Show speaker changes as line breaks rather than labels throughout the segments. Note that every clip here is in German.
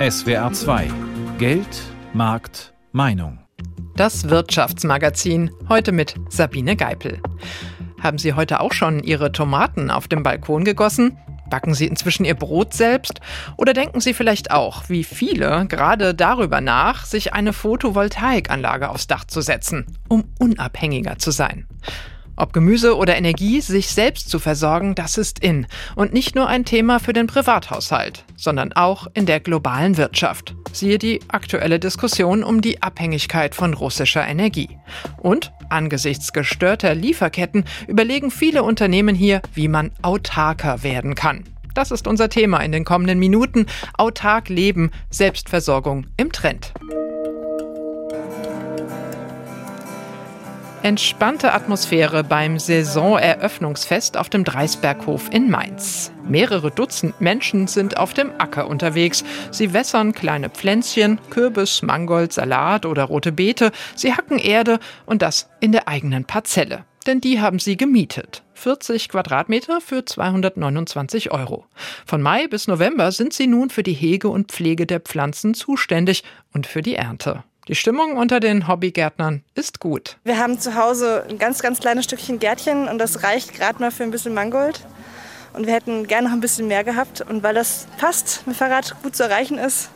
SWR 2 Geld, Markt, Meinung.
Das Wirtschaftsmagazin, heute mit Sabine Geipel. Haben Sie heute auch schon Ihre Tomaten auf dem Balkon gegossen? Backen Sie inzwischen Ihr Brot selbst? Oder denken Sie vielleicht auch, wie viele, gerade darüber nach, sich eine Photovoltaikanlage aufs Dach zu setzen, um unabhängiger zu sein? Ob Gemüse oder Energie, sich selbst zu versorgen, das ist in. Und nicht nur ein Thema für den Privathaushalt, sondern auch in der globalen Wirtschaft. Siehe die aktuelle Diskussion um die Abhängigkeit von russischer Energie. Und angesichts gestörter Lieferketten überlegen viele Unternehmen hier, wie man autarker werden kann. Das ist unser Thema in den kommenden Minuten. Autark leben, Selbstversorgung im Trend. Entspannte Atmosphäre beim Saisoneröffnungsfest auf dem Dreisberghof in Mainz. Mehrere Dutzend Menschen sind auf dem Acker unterwegs. Sie wässern kleine Pflänzchen, Kürbis, Mangold, Salat oder rote Beete. Sie hacken Erde und das in der eigenen Parzelle. Denn die haben sie gemietet. 40 Quadratmeter für 229 Euro. Von Mai bis November sind sie nun für die Hege und Pflege der Pflanzen zuständig und für die Ernte. Die Stimmung unter den Hobbygärtnern ist gut.
Wir haben zu Hause ein ganz, ganz kleines Stückchen Gärtchen und das reicht gerade mal für ein bisschen Mangold. Und wir hätten gerne noch ein bisschen mehr gehabt. Und weil das fast mit Fahrrad gut zu erreichen ist,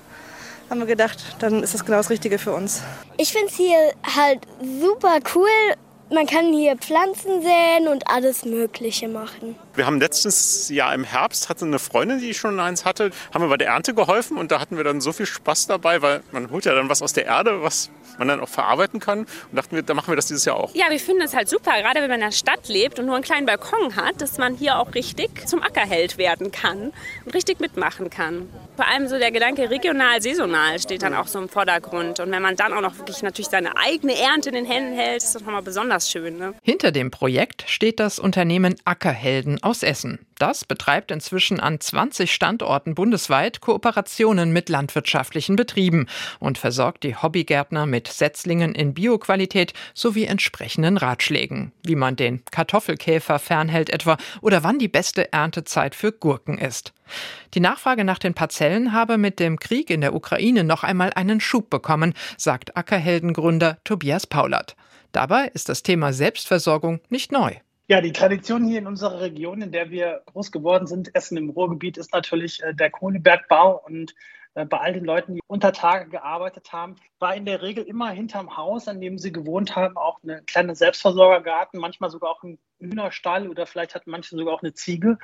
haben wir gedacht, dann ist das genau das Richtige für uns.
Ich finde es hier halt super cool man kann hier Pflanzen säen und alles Mögliche machen.
Wir haben letztens ja im Herbst hatte eine Freundin, die schon eins hatte, haben wir bei der Ernte geholfen und da hatten wir dann so viel Spaß dabei, weil man holt ja dann was aus der Erde, was man dann auch verarbeiten kann. Und dachten wir, da machen wir das dieses Jahr auch.
Ja, wir finden es halt super, gerade wenn man in der Stadt lebt und nur einen kleinen Balkon hat, dass man hier auch richtig zum Ackerheld werden kann und richtig mitmachen kann. Vor allem so der Gedanke regional, saisonal steht dann auch so im Vordergrund. Und wenn man dann auch noch wirklich natürlich seine eigene Ernte in den Händen hält, ist das nochmal besonders schön. Ne?
Hinter dem Projekt steht das Unternehmen Ackerhelden aus Essen. Das betreibt inzwischen an 20 Standorten bundesweit Kooperationen mit landwirtschaftlichen Betrieben und versorgt die Hobbygärtner mit Setzlingen in Bioqualität sowie entsprechenden Ratschlägen, wie man den Kartoffelkäfer fernhält etwa oder wann die beste Erntezeit für Gurken ist. Die Nachfrage nach den Parzellen habe mit dem Krieg in der Ukraine noch einmal einen Schub bekommen, sagt Ackerheldengründer Tobias Paulert. Dabei ist das Thema Selbstversorgung nicht neu.
Ja, die Tradition hier in unserer Region, in der wir groß geworden sind, Essen im Ruhrgebiet, ist natürlich äh, der Kohlebergbau. Und äh, bei all den Leuten, die unter Tage gearbeitet haben, war in der Regel immer hinterm Haus, an dem sie gewohnt haben, auch eine kleine Selbstversorgergarten, manchmal sogar auch ein Hühnerstall oder vielleicht hatten manche sogar auch eine Ziege.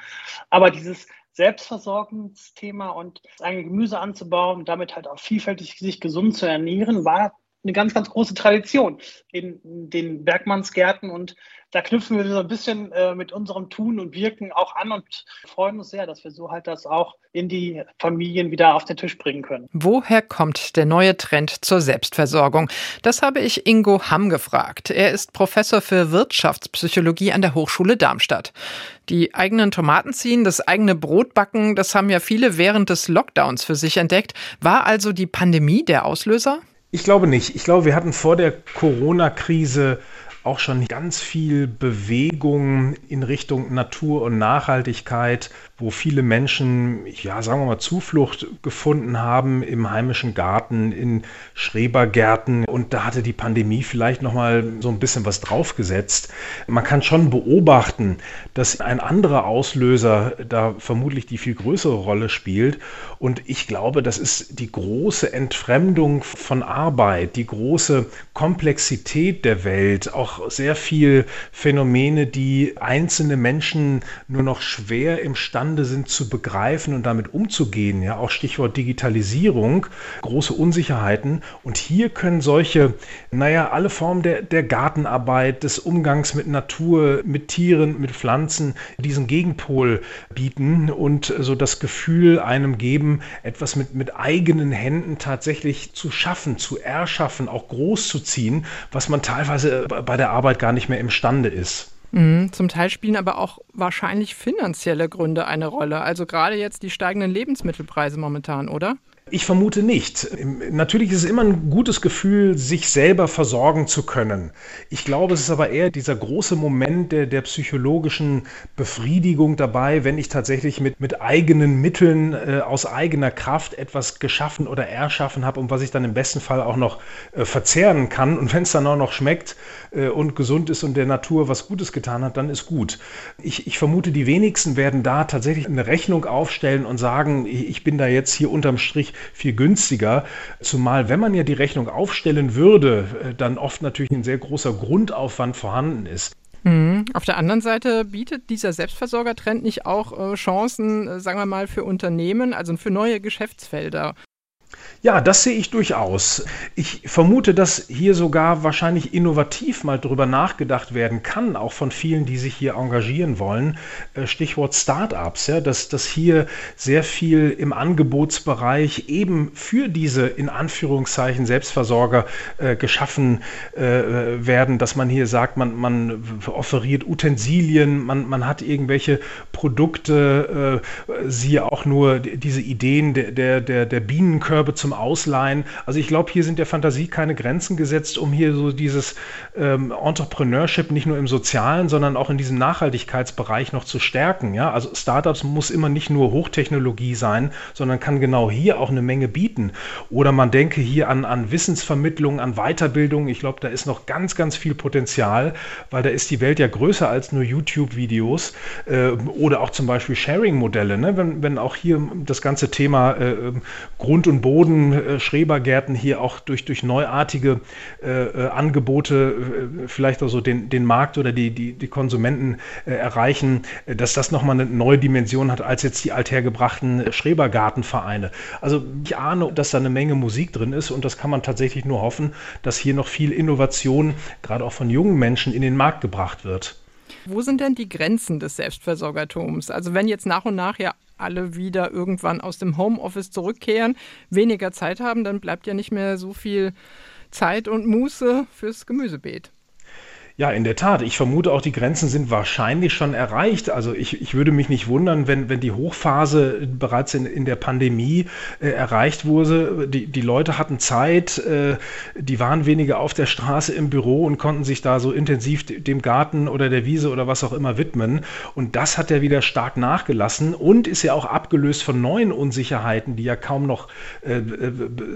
Aber dieses Selbstversorgungsthema und eigene Gemüse anzubauen damit halt auch vielfältig sich gesund zu ernähren, war eine ganz, ganz große Tradition in den Bergmannsgärten und da knüpfen wir so ein bisschen äh, mit unserem Tun und Wirken auch an und freuen uns sehr, dass wir so halt das auch in die Familien wieder auf den Tisch bringen können.
Woher kommt der neue Trend zur Selbstversorgung? Das habe ich Ingo Hamm gefragt. Er ist Professor für Wirtschaftspsychologie an der Hochschule Darmstadt. Die eigenen Tomaten ziehen, das eigene Brot backen, das haben ja viele während des Lockdowns für sich entdeckt. War also die Pandemie der Auslöser?
Ich glaube nicht. Ich glaube, wir hatten vor der Corona-Krise auch schon ganz viel Bewegung in Richtung Natur und Nachhaltigkeit, wo viele Menschen, ja, sagen wir mal, Zuflucht gefunden haben im heimischen Garten, in Schrebergärten. Und da hatte die Pandemie vielleicht nochmal so ein bisschen was draufgesetzt. Man kann schon beobachten, dass ein anderer Auslöser da vermutlich die viel größere Rolle spielt. Und ich glaube, das ist die große Entfremdung von Arbeit, die große Komplexität der Welt, auch sehr viel Phänomene, die einzelne Menschen nur noch schwer imstande sind zu begreifen und damit umzugehen. Ja, auch Stichwort Digitalisierung, große Unsicherheiten. Und hier können solche, naja, alle Formen der, der Gartenarbeit, des Umgangs mit Natur, mit Tieren, mit Pflanzen, diesen Gegenpol bieten und so das Gefühl einem geben, etwas mit, mit eigenen Händen tatsächlich zu schaffen, zu erschaffen, auch groß zu ziehen, was man teilweise bei der der Arbeit gar nicht mehr imstande ist.
Mhm, zum Teil spielen aber auch wahrscheinlich finanzielle Gründe eine Rolle. Also gerade jetzt die steigenden Lebensmittelpreise momentan, oder?
Ich vermute nicht. Natürlich ist es immer ein gutes Gefühl, sich selber versorgen zu können. Ich glaube, es ist aber eher dieser große Moment der, der psychologischen Befriedigung dabei, wenn ich tatsächlich mit, mit eigenen Mitteln äh, aus eigener Kraft etwas geschaffen oder erschaffen habe und was ich dann im besten Fall auch noch äh, verzehren kann. Und wenn es dann auch noch schmeckt äh, und gesund ist und der Natur was Gutes getan hat, dann ist gut. Ich, ich vermute, die wenigsten werden da tatsächlich eine Rechnung aufstellen und sagen, ich bin da jetzt hier unterm Strich viel günstiger. Zumal, wenn man ja die Rechnung aufstellen würde, äh, dann oft natürlich ein sehr großer Grundaufwand vorhanden ist.
Mhm. Auf der anderen Seite bietet dieser Selbstversorgertrend nicht auch äh, Chancen, äh, sagen wir mal, für Unternehmen, also für neue Geschäftsfelder?
Ja, das sehe ich durchaus. Ich vermute, dass hier sogar wahrscheinlich innovativ mal drüber nachgedacht werden kann, auch von vielen, die sich hier engagieren wollen. Äh, Stichwort Startups, ja, dass, dass hier sehr viel im Angebotsbereich eben für diese in Anführungszeichen Selbstversorger äh, geschaffen äh, werden, dass man hier sagt, man, man offeriert Utensilien, man, man hat irgendwelche Produkte, äh, siehe auch nur diese Ideen der, der, der, der Bienenkörbe zum Ausleihen. Also ich glaube, hier sind der Fantasie keine Grenzen gesetzt, um hier so dieses ähm, Entrepreneurship nicht nur im sozialen, sondern auch in diesem Nachhaltigkeitsbereich noch zu stärken. Ja? Also Startups muss immer nicht nur Hochtechnologie sein, sondern kann genau hier auch eine Menge bieten. Oder man denke hier an, an Wissensvermittlung, an Weiterbildung. Ich glaube, da ist noch ganz, ganz viel Potenzial, weil da ist die Welt ja größer als nur YouTube-Videos äh, oder auch zum Beispiel Sharing-Modelle. Ne? Wenn, wenn auch hier das ganze Thema äh, Grund und Boden äh, Schrebergärten hier auch durch, durch neuartige äh, äh Angebote vielleicht auch so den, den Markt oder die, die, die Konsumenten erreichen, dass das nochmal eine neue Dimension hat als jetzt die althergebrachten Schrebergartenvereine. Also ich ahne, dass da eine Menge Musik drin ist und das kann man tatsächlich nur hoffen, dass hier noch viel Innovation, gerade auch von jungen Menschen, in den Markt gebracht wird.
Wo sind denn die Grenzen des Selbstversorgertums? Also wenn jetzt nach und nach ja alle wieder irgendwann aus dem Homeoffice zurückkehren, weniger Zeit haben, dann bleibt ja nicht mehr so viel Zeit und Muße fürs Gemüsebeet.
Ja, in der Tat. Ich vermute auch, die Grenzen sind wahrscheinlich schon erreicht. Also ich, ich würde mich nicht wundern, wenn, wenn die Hochphase bereits in, in der Pandemie äh, erreicht wurde. Die, die Leute hatten Zeit, äh, die waren weniger auf der Straße im Büro und konnten sich da so intensiv dem Garten oder der Wiese oder was auch immer widmen. Und das hat ja wieder stark nachgelassen und ist ja auch abgelöst von neuen Unsicherheiten, die ja kaum noch äh, äh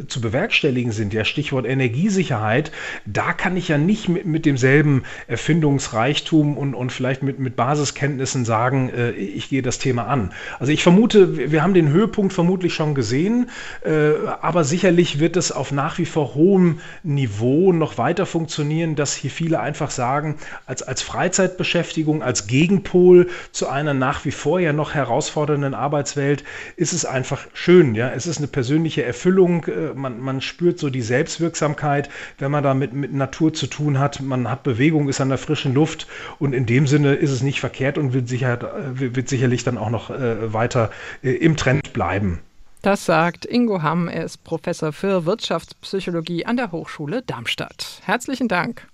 zu bewerkstelligen sind. Ja, Stichwort Energiesicherheit. Da kann ich ja nicht mit, mit demselben Erfindungsreichtum und, und vielleicht mit, mit Basiskenntnissen sagen, äh, ich gehe das Thema an. Also ich vermute, wir haben den Höhepunkt vermutlich schon gesehen, äh, aber sicherlich wird es auf nach wie vor hohem Niveau noch weiter funktionieren, dass hier viele einfach sagen, als, als Freizeitbeschäftigung, als Gegenpol zu einer nach wie vor ja noch herausfordernden Arbeitswelt ist es einfach schön. Ja? Es ist eine persönliche Erfüllung, äh, man, man spürt so die Selbstwirksamkeit, wenn man da mit, mit Natur zu tun hat, man hat Bewegung Bewegung ist an der frischen Luft und in dem Sinne ist es nicht verkehrt und wird, sicher, wird sicherlich dann auch noch äh, weiter äh, im Trend bleiben.
Das sagt Ingo Hamm, er ist Professor für Wirtschaftspsychologie an der Hochschule Darmstadt. Herzlichen Dank.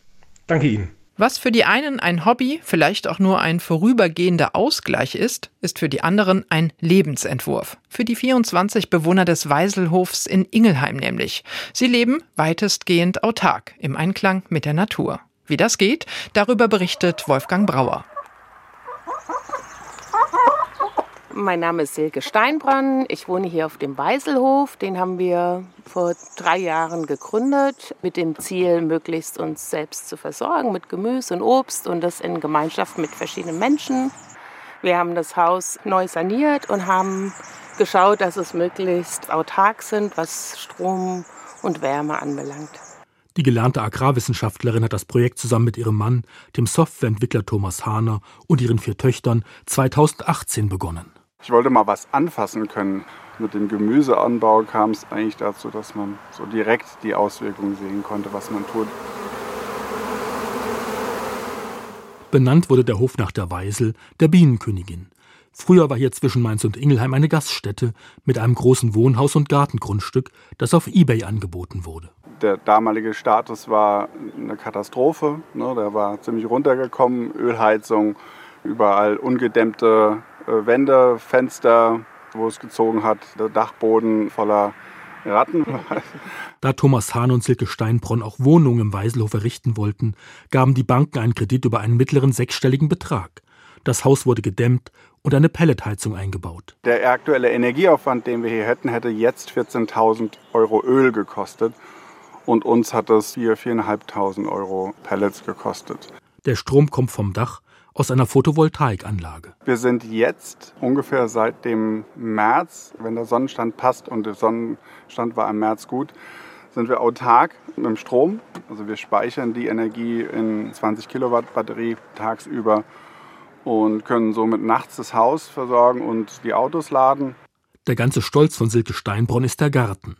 Danke Ihnen.
Was für die einen ein Hobby, vielleicht auch nur ein vorübergehender Ausgleich ist, ist für die anderen ein Lebensentwurf. Für die 24 Bewohner des Weiselhofs in Ingelheim nämlich. Sie leben weitestgehend autark im Einklang mit der Natur. Wie das geht, darüber berichtet Wolfgang Brauer.
Mein Name ist Silke Steinbrand. Ich wohne hier auf dem Weiselhof. Den haben wir vor drei Jahren gegründet, mit dem Ziel, möglichst uns selbst zu versorgen mit Gemüse und Obst und das in Gemeinschaft mit verschiedenen Menschen. Wir haben das Haus neu saniert und haben geschaut, dass es möglichst autark sind, was Strom und Wärme anbelangt.
Die gelernte Agrarwissenschaftlerin hat das Projekt zusammen mit ihrem Mann, dem Softwareentwickler Thomas Hahner und ihren vier Töchtern 2018 begonnen.
Ich wollte mal was anfassen können. Mit dem Gemüseanbau kam es eigentlich dazu, dass man so direkt die Auswirkungen sehen konnte, was man tut.
Benannt wurde der Hof nach der Weisel, der Bienenkönigin. Früher war hier zwischen Mainz und Ingelheim eine Gaststätte mit einem großen Wohnhaus und Gartengrundstück, das auf eBay angeboten wurde
der damalige Status war eine Katastrophe. Ne? Der war ziemlich runtergekommen, Ölheizung, überall ungedämmte äh, Wände, Fenster, wo es gezogen hat, der Dachboden voller Ratten.
Da Thomas Hahn und Silke Steinbronn auch Wohnungen im Weiselhof errichten wollten, gaben die Banken einen Kredit über einen mittleren sechsstelligen Betrag. Das Haus wurde gedämmt und eine Pelletheizung eingebaut.
Der aktuelle Energieaufwand, den wir hier hätten, hätte jetzt 14.000 Euro Öl gekostet. Und uns hat das 4.000, 4.500 Euro Pellets gekostet.
Der Strom kommt vom Dach aus einer Photovoltaikanlage.
Wir sind jetzt ungefähr seit dem März, wenn der Sonnenstand passt und der Sonnenstand war im März gut, sind wir autark mit dem Strom. Also wir speichern die Energie in 20 Kilowatt Batterie tagsüber und können somit nachts das Haus versorgen und die Autos laden.
Der ganze Stolz von Silke Steinbronn ist der Garten.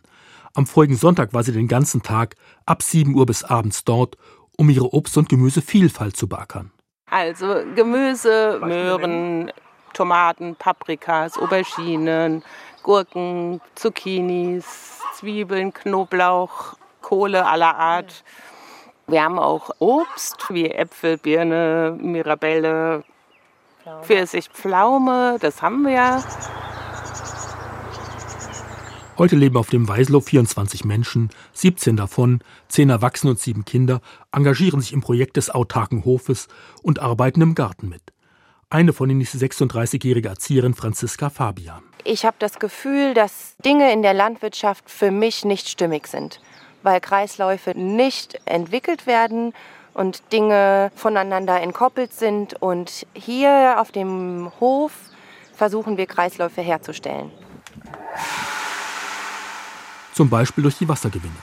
Am vorigen Sonntag war sie den ganzen Tag ab 7 Uhr bis abends dort, um ihre Obst- und Gemüsevielfalt zu beackern.
Also Gemüse, Möhren, Tomaten, Paprikas, Auberginen, Gurken, Zucchinis, Zwiebeln, Knoblauch, Kohle aller Art. Wir haben auch Obst wie Äpfel, Birne, Mirabelle, Pfirsich, Pflaume, das haben wir.
Heute leben auf dem Weißlow 24 Menschen, 17 davon, 10 Erwachsene und 7 Kinder, engagieren sich im Projekt des autarken Hofes und arbeiten im Garten mit. Eine von ihnen ist die 36-jährige Erzieherin Franziska Fabian.
Ich habe das Gefühl, dass Dinge in der Landwirtschaft für mich nicht stimmig sind, weil Kreisläufe nicht entwickelt werden und Dinge voneinander entkoppelt sind. Und hier auf dem Hof versuchen wir Kreisläufe herzustellen
zum Beispiel durch die Wassergewinne.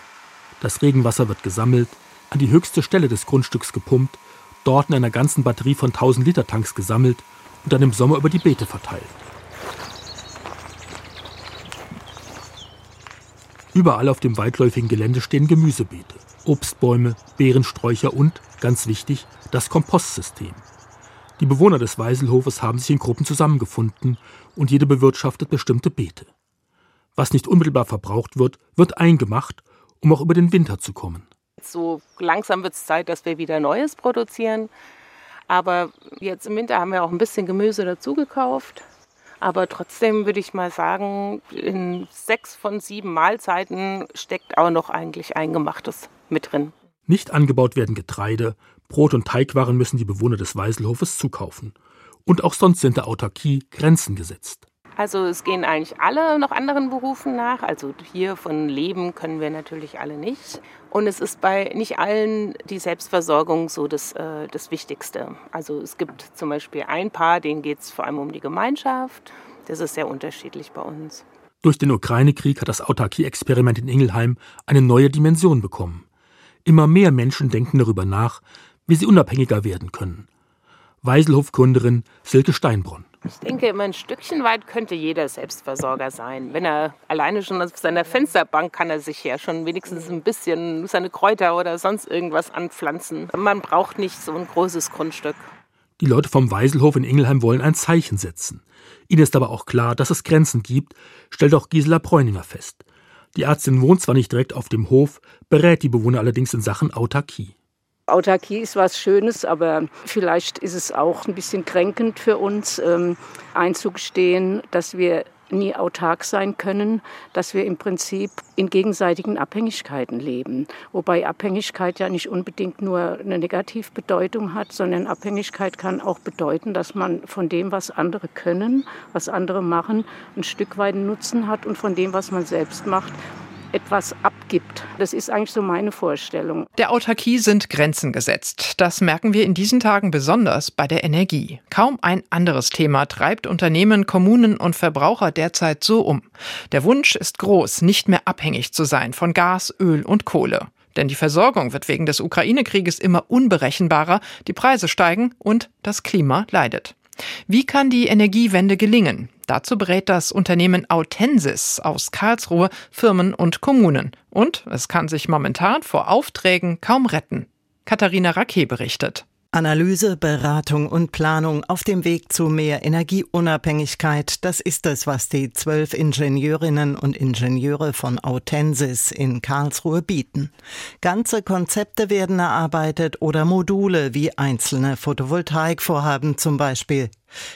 Das Regenwasser wird gesammelt, an die höchste Stelle des Grundstücks gepumpt, dort in einer ganzen Batterie von 1000 Liter Tanks gesammelt und dann im Sommer über die Beete verteilt. Überall auf dem weitläufigen Gelände stehen Gemüsebeete, Obstbäume, Beerensträucher und, ganz wichtig, das Kompostsystem. Die Bewohner des Weiselhofes haben sich in Gruppen zusammengefunden und jede bewirtschaftet bestimmte Beete. Was nicht unmittelbar verbraucht wird, wird eingemacht, um auch über den Winter zu kommen.
So langsam wird es Zeit, dass wir wieder Neues produzieren. Aber jetzt im Winter haben wir auch ein bisschen Gemüse dazugekauft. Aber trotzdem würde ich mal sagen, in sechs von sieben Mahlzeiten steckt auch noch eigentlich Eingemachtes mit drin.
Nicht angebaut werden Getreide, Brot und Teigwaren müssen die Bewohner des Weiselhofes zukaufen. Und auch sonst sind der Autarkie Grenzen gesetzt.
Also es gehen eigentlich alle noch anderen Berufen nach. Also hier von Leben können wir natürlich alle nicht. Und es ist bei nicht allen die Selbstversorgung so das, äh, das Wichtigste. Also es gibt zum Beispiel ein Paar, denen geht es vor allem um die Gemeinschaft. Das ist sehr unterschiedlich bei uns.
Durch den Ukraine-Krieg hat das Autarkie-Experiment in Ingelheim eine neue Dimension bekommen. Immer mehr Menschen denken darüber nach, wie sie unabhängiger werden können. Weiselhof-Gründerin Silke Steinbronn.
Ich denke, immer ein Stückchen weit könnte jeder Selbstversorger sein. Wenn er alleine schon auf seiner Fensterbank kann er sich ja schon wenigstens ein bisschen seine Kräuter oder sonst irgendwas anpflanzen. Man braucht nicht so ein großes Grundstück.
Die Leute vom Weiselhof in Ingelheim wollen ein Zeichen setzen. Ihnen ist aber auch klar, dass es Grenzen gibt, stellt auch Gisela Bräuninger fest. Die Ärztin wohnt zwar nicht direkt auf dem Hof, berät die Bewohner allerdings in Sachen Autarkie.
Autarkie ist was Schönes, aber vielleicht ist es auch ein bisschen kränkend für uns, ähm, einzugestehen, dass wir nie autark sein können, dass wir im Prinzip in gegenseitigen Abhängigkeiten leben. Wobei Abhängigkeit ja nicht unbedingt nur eine Negativbedeutung hat, sondern Abhängigkeit kann auch bedeuten, dass man von dem, was andere können, was andere machen, ein Stück weit Nutzen hat und von dem, was man selbst macht, etwas abgibt. Das ist eigentlich so meine Vorstellung.
Der Autarkie sind Grenzen gesetzt. Das merken wir in diesen Tagen besonders bei der Energie. Kaum ein anderes Thema treibt Unternehmen, Kommunen und Verbraucher derzeit so um. Der Wunsch ist groß, nicht mehr abhängig zu sein von Gas, Öl und Kohle. Denn die Versorgung wird wegen des Ukraine-Krieges immer unberechenbarer, die Preise steigen und das Klima leidet. Wie kann die Energiewende gelingen? Dazu berät das Unternehmen Autensis aus Karlsruhe Firmen und Kommunen. Und es kann sich momentan vor Aufträgen kaum retten. Katharina Rake berichtet.
Analyse, Beratung und Planung auf dem Weg zu mehr Energieunabhängigkeit, das ist es, was die zwölf Ingenieurinnen und Ingenieure von Autensis in Karlsruhe bieten. Ganze Konzepte werden erarbeitet oder Module wie einzelne Photovoltaikvorhaben zum Beispiel.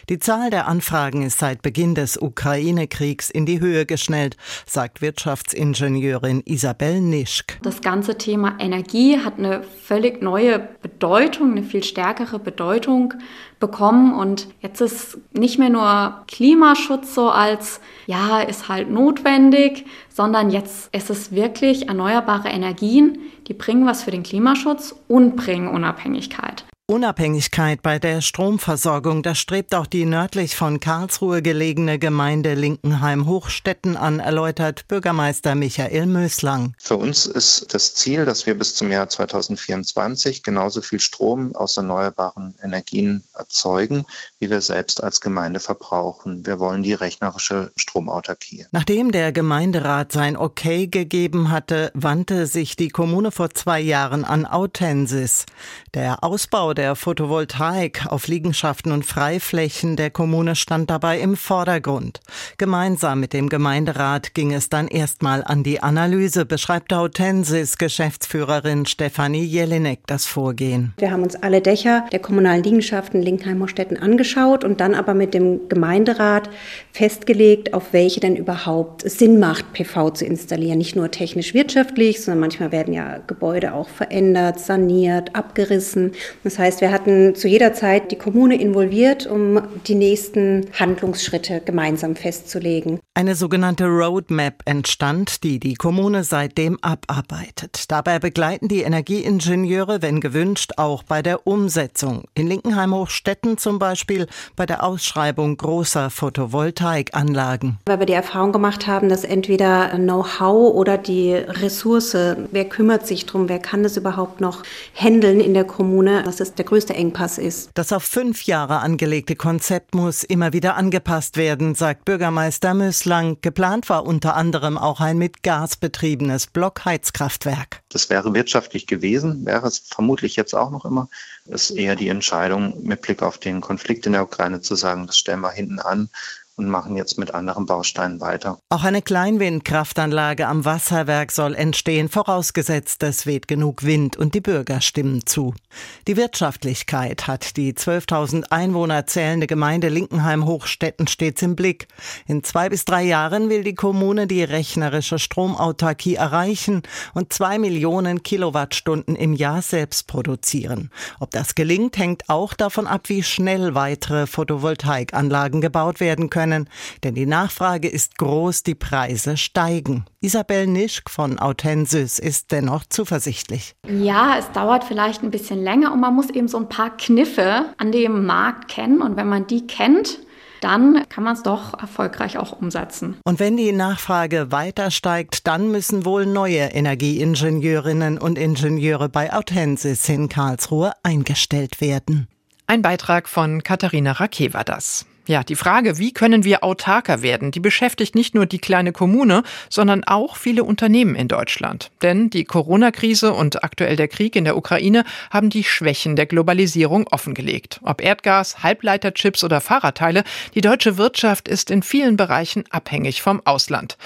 Die Zahl der Anfragen ist seit Beginn des Ukraine-Kriegs in die Höhe geschnellt, sagt Wirtschaftsingenieurin Isabel Nischk.
Das ganze Thema Energie hat eine völlig neue Bedeutung, eine viel stärkere Bedeutung bekommen. Und jetzt ist nicht mehr nur Klimaschutz so als, ja, ist halt notwendig, sondern jetzt ist es wirklich erneuerbare Energien, die bringen was für den Klimaschutz und bringen Unabhängigkeit.
Unabhängigkeit bei der Stromversorgung, das strebt auch die nördlich von Karlsruhe gelegene Gemeinde Linkenheim-Hochstetten an, erläutert Bürgermeister Michael Möslang.
Für uns ist das Ziel, dass wir bis zum Jahr 2024 genauso viel Strom aus erneuerbaren Energien erzeugen, wie wir selbst als Gemeinde verbrauchen. Wir wollen die rechnerische Stromautarkie.
Nachdem der Gemeinderat sein Okay gegeben hatte, wandte sich die Kommune vor zwei Jahren an Autensis. Der Ausbau der Photovoltaik auf Liegenschaften und Freiflächen der Kommune stand dabei im Vordergrund. Gemeinsam mit dem Gemeinderat ging es dann erstmal an die Analyse, beschreibt Autensis Geschäftsführerin Stefanie Jelinek das Vorgehen.
Wir haben uns alle Dächer der kommunalen Liegenschaften Linkheimer Städten angeschaut und dann aber mit dem Gemeinderat festgelegt, auf welche denn überhaupt Sinn macht, PV zu installieren. Nicht nur technisch wirtschaftlich, sondern manchmal werden ja Gebäude auch verändert, saniert, abgerissen. Das heißt, heißt, wir hatten zu jeder Zeit die Kommune involviert, um die nächsten Handlungsschritte gemeinsam festzulegen.
Eine sogenannte Roadmap entstand, die die Kommune seitdem abarbeitet. Dabei begleiten die Energieingenieure, wenn gewünscht, auch bei der Umsetzung. In Linkenheim-Hochstetten zum Beispiel bei der Ausschreibung großer Photovoltaikanlagen.
Weil wir die Erfahrung gemacht haben, dass entweder Know-how oder die Ressource, wer kümmert sich drum, wer kann das überhaupt noch handeln in der Kommune, dass es der größte Engpass ist.
Das auf fünf Jahre angelegte Konzept muss immer wieder angepasst werden, sagt Bürgermeister Möslang. Geplant war unter anderem auch ein mit Gas betriebenes Blockheizkraftwerk.
Das wäre wirtschaftlich gewesen, wäre es vermutlich jetzt auch noch immer. Es ist eher die Entscheidung mit Blick auf den Konflikt in der Ukraine zu sagen, das stellen wir hinten an und machen jetzt mit anderen Bausteinen weiter.
Auch eine Kleinwindkraftanlage am Wasserwerk soll entstehen, vorausgesetzt, es weht genug Wind und die Bürger stimmen zu. Die Wirtschaftlichkeit hat die 12.000 Einwohner zählende Gemeinde Linkenheim-Hochstetten stets im Blick. In zwei bis drei Jahren will die Kommune die rechnerische Stromautarkie erreichen und zwei Millionen Kilowattstunden im Jahr selbst produzieren. Ob das gelingt, hängt auch davon ab, wie schnell weitere Photovoltaikanlagen gebaut werden können können, denn die Nachfrage ist groß, die Preise steigen. Isabel Nischk von Autensis ist dennoch zuversichtlich.
Ja, es dauert vielleicht ein bisschen länger und man muss eben so ein paar Kniffe an dem Markt kennen und wenn man die kennt, dann kann man es doch erfolgreich auch umsetzen.
Und wenn die Nachfrage weiter steigt, dann müssen wohl neue Energieingenieurinnen und Ingenieure bei Autensis in Karlsruhe eingestellt werden.
Ein Beitrag von Katharina Rake war das. Ja, die Frage, wie können wir autarker werden, die beschäftigt nicht nur die kleine Kommune, sondern auch viele Unternehmen in Deutschland. Denn die Corona-Krise und aktuell der Krieg in der Ukraine haben die Schwächen der Globalisierung offengelegt. Ob Erdgas, Halbleiterchips oder Fahrradteile, die deutsche Wirtschaft ist in vielen Bereichen abhängig vom Ausland.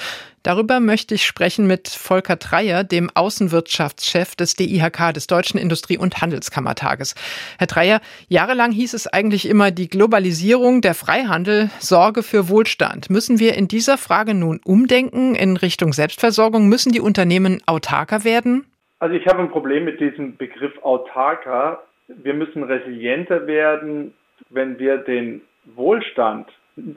Darüber möchte ich sprechen mit Volker Dreier, dem Außenwirtschaftschef des DIHK, des Deutschen Industrie- und Handelskammertages. Herr Dreier, jahrelang hieß es eigentlich immer, die Globalisierung, der Freihandel sorge für Wohlstand. Müssen wir in dieser Frage nun umdenken in Richtung Selbstversorgung? Müssen die Unternehmen autarker werden?
Also ich habe ein Problem mit diesem Begriff autarker. Wir müssen resilienter werden, wenn wir den Wohlstand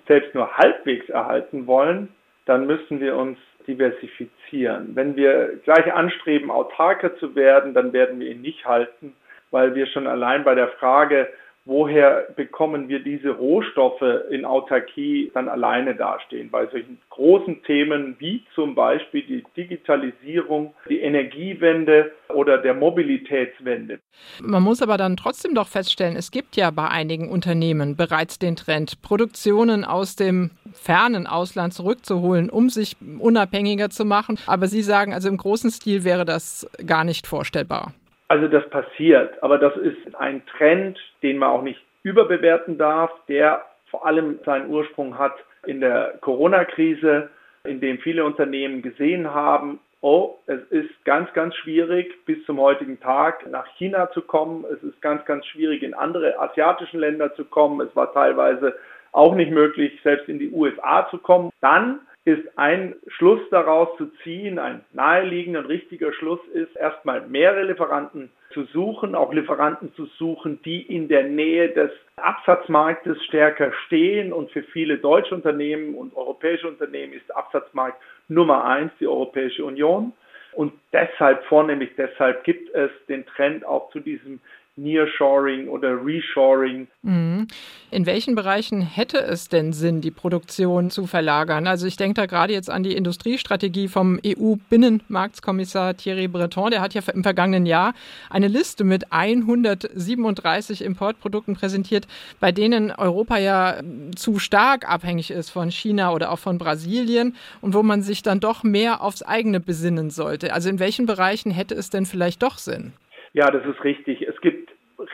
selbst nur halbwegs erhalten wollen dann müssen wir uns diversifizieren. Wenn wir gleich anstreben, autarker zu werden, dann werden wir ihn nicht halten, weil wir schon allein bei der Frage, woher bekommen wir diese Rohstoffe in Autarkie dann alleine dastehen. Bei solchen großen Themen wie zum Beispiel die Digitalisierung, die Energiewende oder der Mobilitätswende.
Man muss aber dann trotzdem doch feststellen, es gibt ja bei einigen Unternehmen bereits den Trend, Produktionen aus dem fernen Ausland zurückzuholen, um sich unabhängiger zu machen. Aber Sie sagen, also im großen Stil wäre das gar nicht vorstellbar.
Also das passiert, aber das ist ein Trend, den man auch nicht überbewerten darf, der vor allem seinen Ursprung hat in der Corona-Krise, in dem viele Unternehmen gesehen haben, oh, es ist ganz, ganz schwierig bis zum heutigen Tag nach China zu kommen. Es ist ganz, ganz schwierig in andere asiatischen Länder zu kommen. Es war teilweise auch nicht möglich, selbst in die USA zu kommen. Dann ist ein Schluss daraus zu ziehen, ein naheliegender und richtiger Schluss ist, erstmal mehrere Lieferanten zu suchen, auch Lieferanten zu suchen, die in der Nähe des Absatzmarktes stärker stehen. Und für viele deutsche Unternehmen und europäische Unternehmen ist Absatzmarkt Nummer eins die Europäische Union. Und deshalb, vornehmlich deshalb, gibt es den Trend auch zu diesem Nearshoring oder Reshoring.
Mhm. In welchen Bereichen hätte es denn Sinn, die Produktion zu verlagern? Also ich denke da gerade jetzt an die Industriestrategie vom EU-Binnenmarktskommissar Thierry Breton. Der hat ja im vergangenen Jahr eine Liste mit 137 Importprodukten präsentiert, bei denen Europa ja zu stark abhängig ist von China oder auch von Brasilien und wo man sich dann doch mehr aufs eigene besinnen sollte. Also in welchen Bereichen hätte es denn vielleicht doch Sinn?
Ja, das ist richtig. Es gibt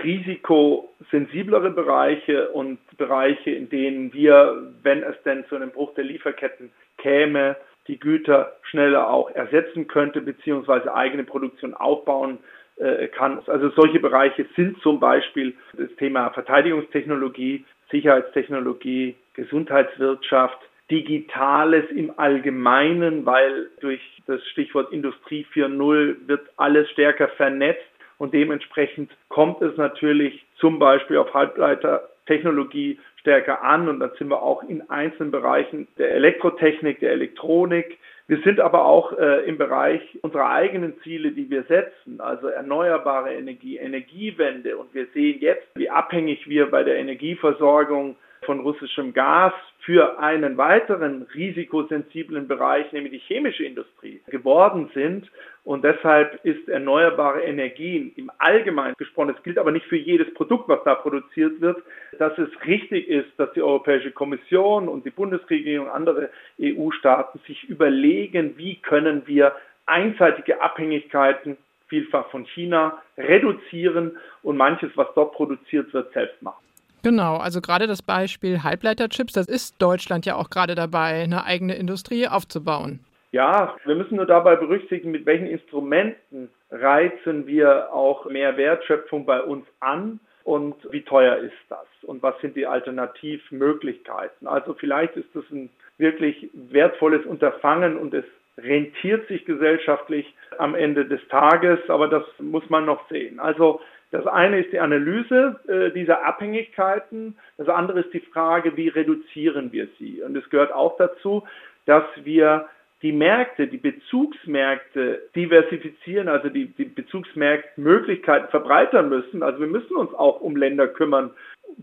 risikosensiblere Bereiche und Bereiche, in denen wir, wenn es denn zu einem Bruch der Lieferketten käme, die Güter schneller auch ersetzen könnte, beziehungsweise eigene Produktion aufbauen äh, kann. Also solche Bereiche sind zum Beispiel das Thema Verteidigungstechnologie, Sicherheitstechnologie, Gesundheitswirtschaft, Digitales im Allgemeinen, weil durch das Stichwort Industrie 4.0 wird alles stärker vernetzt und dementsprechend kommt es natürlich zum Beispiel auf Halbleitertechnologie stärker an und dann sind wir auch in einzelnen Bereichen der Elektrotechnik, der Elektronik. Wir sind aber auch äh, im Bereich unserer eigenen Ziele, die wir setzen, also erneuerbare Energie, Energiewende. Und wir sehen jetzt, wie abhängig wir bei der Energieversorgung von russischem Gas für einen weiteren risikosensiblen Bereich, nämlich die chemische Industrie, geworden sind. Und deshalb ist erneuerbare Energien im Allgemeinen gesprochen, es gilt aber nicht für jedes Produkt, was da produziert wird, dass es richtig ist, dass die Europäische Kommission und die Bundesregierung und andere EU-Staaten sich überlegen, wie können wir einseitige Abhängigkeiten vielfach von China reduzieren und manches, was dort produziert wird, selbst machen.
Genau, also gerade das Beispiel Halbleiterchips, das ist Deutschland ja auch gerade dabei, eine eigene Industrie aufzubauen.
Ja, wir müssen nur dabei berücksichtigen, mit welchen Instrumenten reizen wir auch mehr Wertschöpfung bei uns an und wie teuer ist das und was sind die Alternativmöglichkeiten. Also vielleicht ist das ein wirklich wertvolles Unterfangen und es rentiert sich gesellschaftlich am Ende des Tages, aber das muss man noch sehen. Also das eine ist die Analyse äh, dieser Abhängigkeiten, das andere ist die Frage, wie reduzieren wir sie. Und es gehört auch dazu, dass wir die Märkte, die Bezugsmärkte diversifizieren, also die, die Bezugsmärktmöglichkeiten verbreitern müssen. Also wir müssen uns auch um Länder kümmern,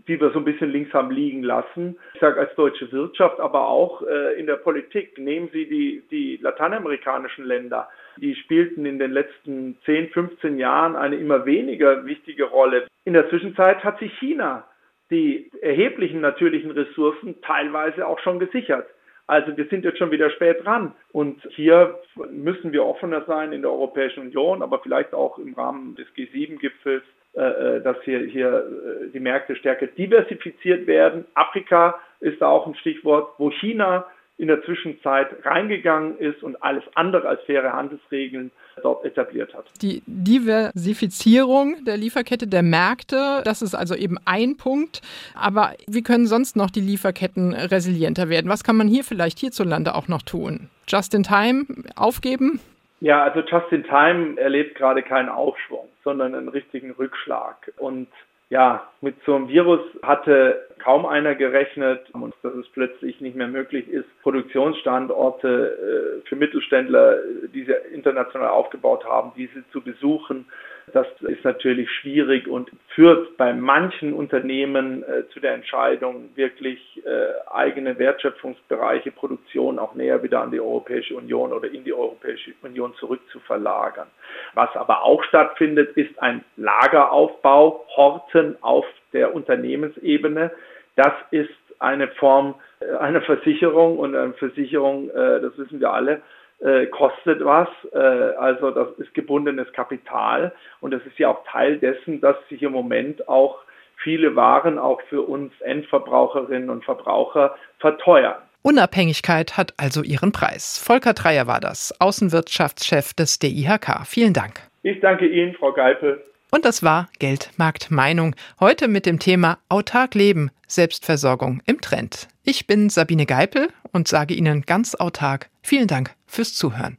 die wir so ein bisschen links haben liegen lassen. Ich sage als deutsche Wirtschaft, aber auch äh, in der Politik. Nehmen Sie die, die lateinamerikanischen Länder. Die spielten in den letzten 10, 15 Jahren eine immer weniger wichtige Rolle. In der Zwischenzeit hat sich China die erheblichen natürlichen Ressourcen teilweise auch schon gesichert. Also wir sind jetzt schon wieder spät dran. Und hier müssen wir offener sein in der Europäischen Union, aber vielleicht auch im Rahmen des G7-Gipfels, äh, äh, dass hier, hier äh, die Märkte stärker diversifiziert werden. Afrika ist da auch ein Stichwort, wo China in der Zwischenzeit reingegangen ist und alles andere als faire Handelsregeln dort etabliert hat.
Die Diversifizierung der Lieferkette der Märkte, das ist also eben ein Punkt. Aber wie können sonst noch die Lieferketten resilienter werden? Was kann man hier vielleicht hierzulande auch noch tun? Just in time aufgeben?
Ja, also Just in Time erlebt gerade keinen Aufschwung, sondern einen richtigen Rückschlag. Und ja, mit so einem Virus hatte kaum einer gerechnet und dass es plötzlich nicht mehr möglich ist, Produktionsstandorte äh, für Mittelständler, die sie international aufgebaut haben, diese zu besuchen. Das ist natürlich schwierig und führt bei manchen Unternehmen äh, zu der Entscheidung, wirklich äh, eigene Wertschöpfungsbereiche, Produktion auch näher wieder an die Europäische Union oder in die Europäische Union zurückzuverlagern. Was aber auch stattfindet, ist ein Lageraufbau, Horten auf der Unternehmensebene. Das ist eine Form äh, einer Versicherung und eine Versicherung, äh, das wissen wir alle, äh, kostet was. Äh, also das ist gebundenes Kapital und das ist ja auch Teil dessen, dass sich im Moment auch viele Waren auch für uns Endverbraucherinnen und Verbraucher verteuern.
Unabhängigkeit hat also ihren Preis. Volker Dreier war das, Außenwirtschaftschef des DIHK. Vielen Dank.
Ich danke Ihnen, Frau Geipel.
Und das war Geld, Markt, Meinung. Heute mit dem Thema Autark leben, Selbstversorgung im Trend. Ich bin Sabine Geipel und sage Ihnen ganz autark vielen Dank fürs Zuhören.